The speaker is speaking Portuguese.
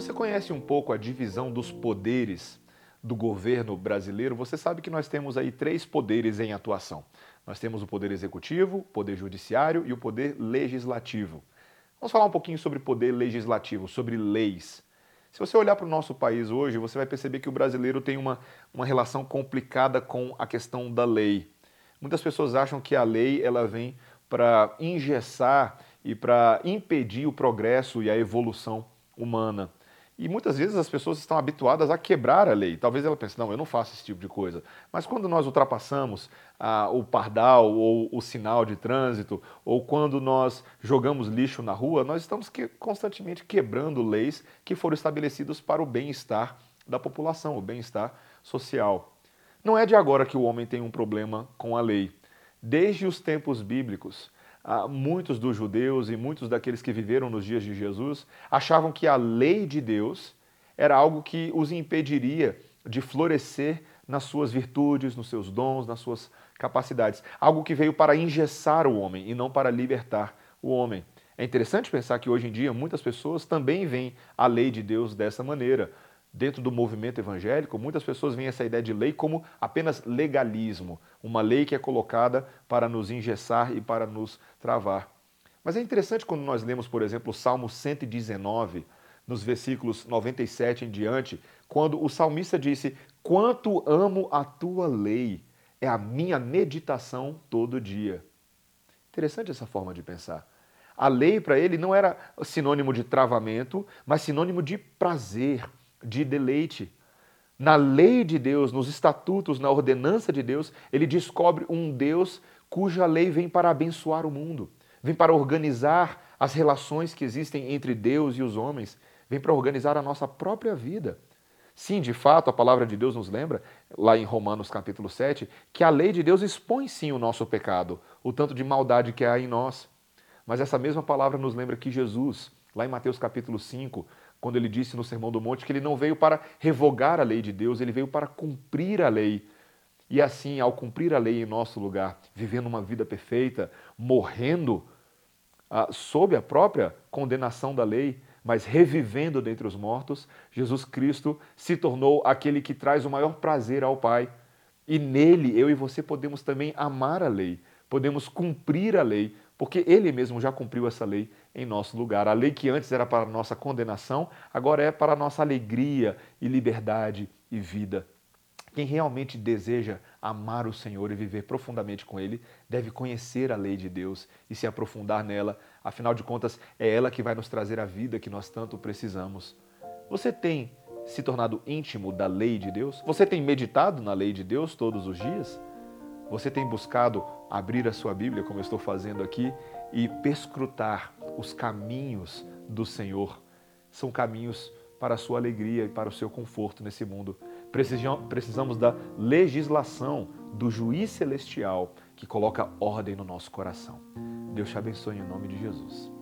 você conhece um pouco a divisão dos poderes do governo brasileiro, você sabe que nós temos aí três poderes em atuação. Nós temos o poder executivo, o poder judiciário e o poder legislativo. Vamos falar um pouquinho sobre poder legislativo, sobre leis. Se você olhar para o nosso país hoje, você vai perceber que o brasileiro tem uma, uma relação complicada com a questão da lei. Muitas pessoas acham que a lei ela vem para engessar e para impedir o progresso e a evolução humana. E muitas vezes as pessoas estão habituadas a quebrar a lei. Talvez ela pense, não, eu não faço esse tipo de coisa. Mas quando nós ultrapassamos ah, o pardal ou o sinal de trânsito, ou quando nós jogamos lixo na rua, nós estamos que, constantemente quebrando leis que foram estabelecidas para o bem-estar da população, o bem-estar social. Não é de agora que o homem tem um problema com a lei. Desde os tempos bíblicos, muitos dos judeus e muitos daqueles que viveram nos dias de Jesus achavam que a lei de Deus era algo que os impediria de florescer nas suas virtudes, nos seus dons, nas suas capacidades. Algo que veio para engessar o homem e não para libertar o homem. É interessante pensar que hoje em dia muitas pessoas também veem a lei de Deus dessa maneira dentro do movimento evangélico, muitas pessoas veem essa ideia de lei como apenas legalismo, uma lei que é colocada para nos engessar e para nos travar. Mas é interessante quando nós lemos, por exemplo, o Salmo 119, nos versículos 97 em diante, quando o salmista disse: Quanto amo a tua lei, é a minha meditação todo dia. Interessante essa forma de pensar. A lei para ele não era sinônimo de travamento, mas sinônimo de prazer, de deleite. Na lei de Deus, nos estatutos, na ordenança de Deus, ele descobre um Deus cuja lei vem para abençoar o mundo, vem para organizar as relações que existem entre Deus e os homens, vem para organizar a nossa própria vida. Sim, de fato, a palavra de Deus nos lembra, lá em Romanos capítulo 7, que a lei de Deus expõe sim o nosso pecado, o tanto de maldade que há em nós. Mas essa mesma palavra nos lembra que Jesus, lá em Mateus capítulo 5, quando ele disse no Sermão do Monte que ele não veio para revogar a lei de Deus, ele veio para cumprir a lei. E assim, ao cumprir a lei em nosso lugar, vivendo uma vida perfeita, morrendo ah, sob a própria condenação da lei, mas revivendo dentre os mortos, Jesus Cristo se tornou aquele que traz o maior prazer ao Pai. E nele, eu e você podemos também amar a lei, podemos cumprir a lei, porque ele mesmo já cumpriu essa lei em nosso lugar. A lei que antes era para nossa condenação, agora é para nossa alegria e liberdade e vida. Quem realmente deseja amar o Senhor e viver profundamente com Ele, deve conhecer a lei de Deus e se aprofundar nela. Afinal de contas, é ela que vai nos trazer a vida que nós tanto precisamos. Você tem se tornado íntimo da lei de Deus? Você tem meditado na lei de Deus todos os dias? Você tem buscado abrir a sua Bíblia, como eu estou fazendo aqui, e perscrutar os caminhos do Senhor? São caminhos para a sua alegria e para o seu conforto nesse mundo. Precisamos da legislação do juiz celestial que coloca ordem no nosso coração. Deus te abençoe em nome de Jesus.